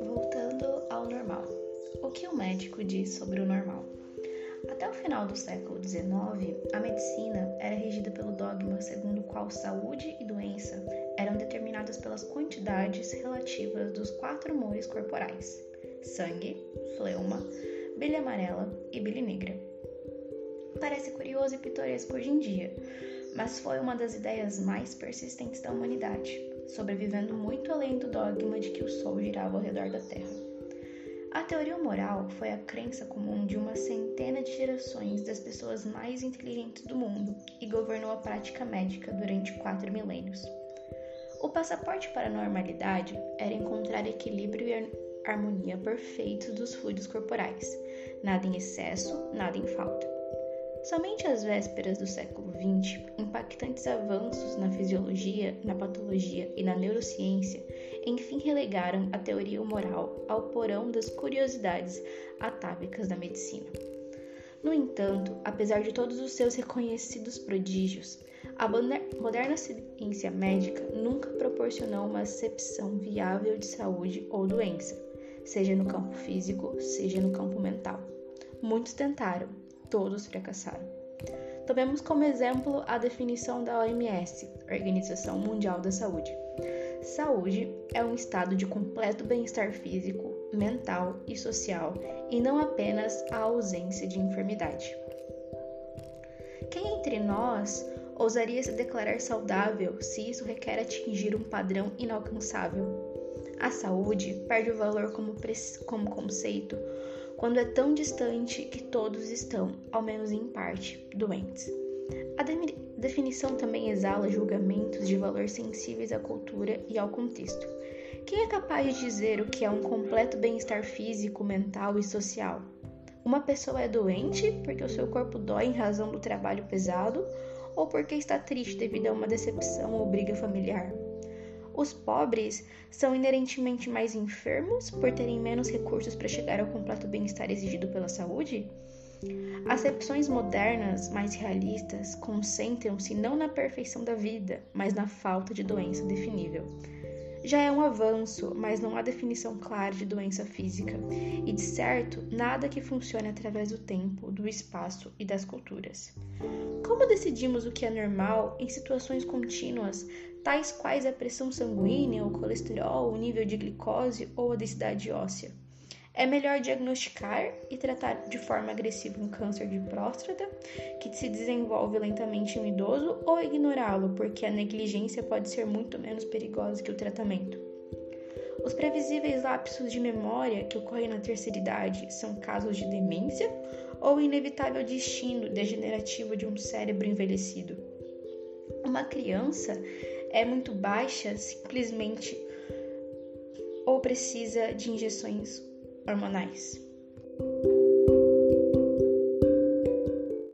Voltando ao normal. O que o médico diz sobre o normal? Até o final do século XIX, a medicina era regida pelo dogma segundo o qual saúde e doença eram determinadas pelas quantidades relativas dos quatro humores corporais: sangue, fleuma, bile amarela e bile negra. Parece curioso e pitoresco hoje em dia, mas foi uma das ideias mais persistentes da humanidade, sobrevivendo muito além do dogma de que o Sol girava ao redor da Terra. A teoria moral foi a crença comum de uma centena de gerações das pessoas mais inteligentes do mundo e governou a prática médica durante quatro milênios. O passaporte para a normalidade era encontrar equilíbrio e harmonia perfeitos dos fluidos corporais, nada em excesso, nada em falta. Somente às vésperas do século XX, impactantes avanços na fisiologia, na patologia e na neurociência enfim relegaram a teoria moral ao porão das curiosidades atávicas da medicina. No entanto, apesar de todos os seus reconhecidos prodígios, a moderna ciência médica nunca proporcionou uma acepção viável de saúde ou doença, seja no campo físico, seja no campo mental. Muitos tentaram, todos fracassaram. Tomemos como exemplo a definição da OMS, Organização Mundial da Saúde. Saúde é um estado de completo bem-estar físico, mental e social, e não apenas a ausência de enfermidade. Quem entre nós ousaria se declarar saudável se isso requer atingir um padrão inalcançável? A saúde perde o valor como, como conceito quando é tão distante que todos estão, ao menos em parte, doentes. A de definição também exala julgamentos de valor sensíveis à cultura e ao contexto. Quem é capaz de dizer o que é um completo bem-estar físico, mental e social? Uma pessoa é doente porque o seu corpo dói em razão do trabalho pesado ou porque está triste devido a uma decepção ou briga familiar? Os pobres são inerentemente mais enfermos por terem menos recursos para chegar ao completo bem-estar exigido pela saúde? Acepções modernas, mais realistas, concentram-se não na perfeição da vida, mas na falta de doença definível. Já é um avanço, mas não há definição clara de doença física, e de certo, nada que funcione através do tempo, do espaço e das culturas. Como decidimos o que é normal em situações contínuas, tais quais a pressão sanguínea, o colesterol, o nível de glicose ou a densidade óssea. É melhor diagnosticar e tratar de forma agressiva um câncer de próstata, que se desenvolve lentamente em idoso, ou ignorá-lo, porque a negligência pode ser muito menos perigosa que o tratamento. Os previsíveis lapsos de memória que ocorrem na terceira idade são casos de demência ou inevitável destino degenerativo de um cérebro envelhecido. Uma criança é muito baixa simplesmente ou precisa de injeções hormonais.